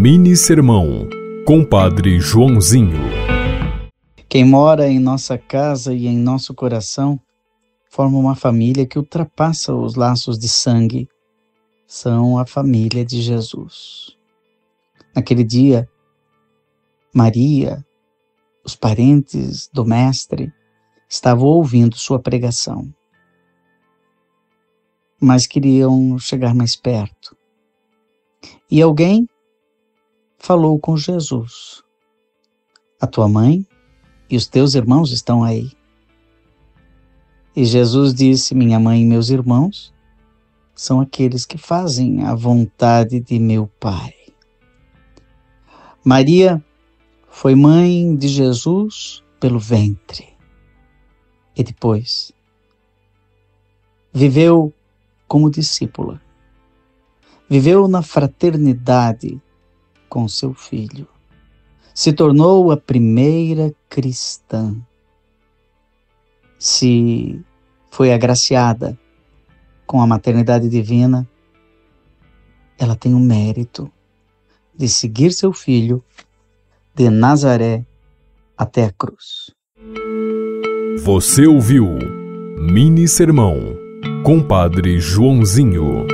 Mini Sermão, Compadre Joãozinho. Quem mora em nossa casa e em nosso coração forma uma família que ultrapassa os laços de sangue. São a família de Jesus. Naquele dia, Maria, os parentes do Mestre, estavam ouvindo sua pregação, mas queriam chegar mais perto. E alguém falou com Jesus: A tua mãe e os teus irmãos estão aí. E Jesus disse: Minha mãe e meus irmãos são aqueles que fazem a vontade de meu Pai. Maria foi mãe de Jesus pelo ventre. E depois viveu como discípula. Viveu na fraternidade com seu filho. Se tornou a primeira cristã. Se foi agraciada com a maternidade divina, ela tem o mérito de seguir seu filho de Nazaré até a cruz. Você ouviu Mini Sermão, Compadre Joãozinho.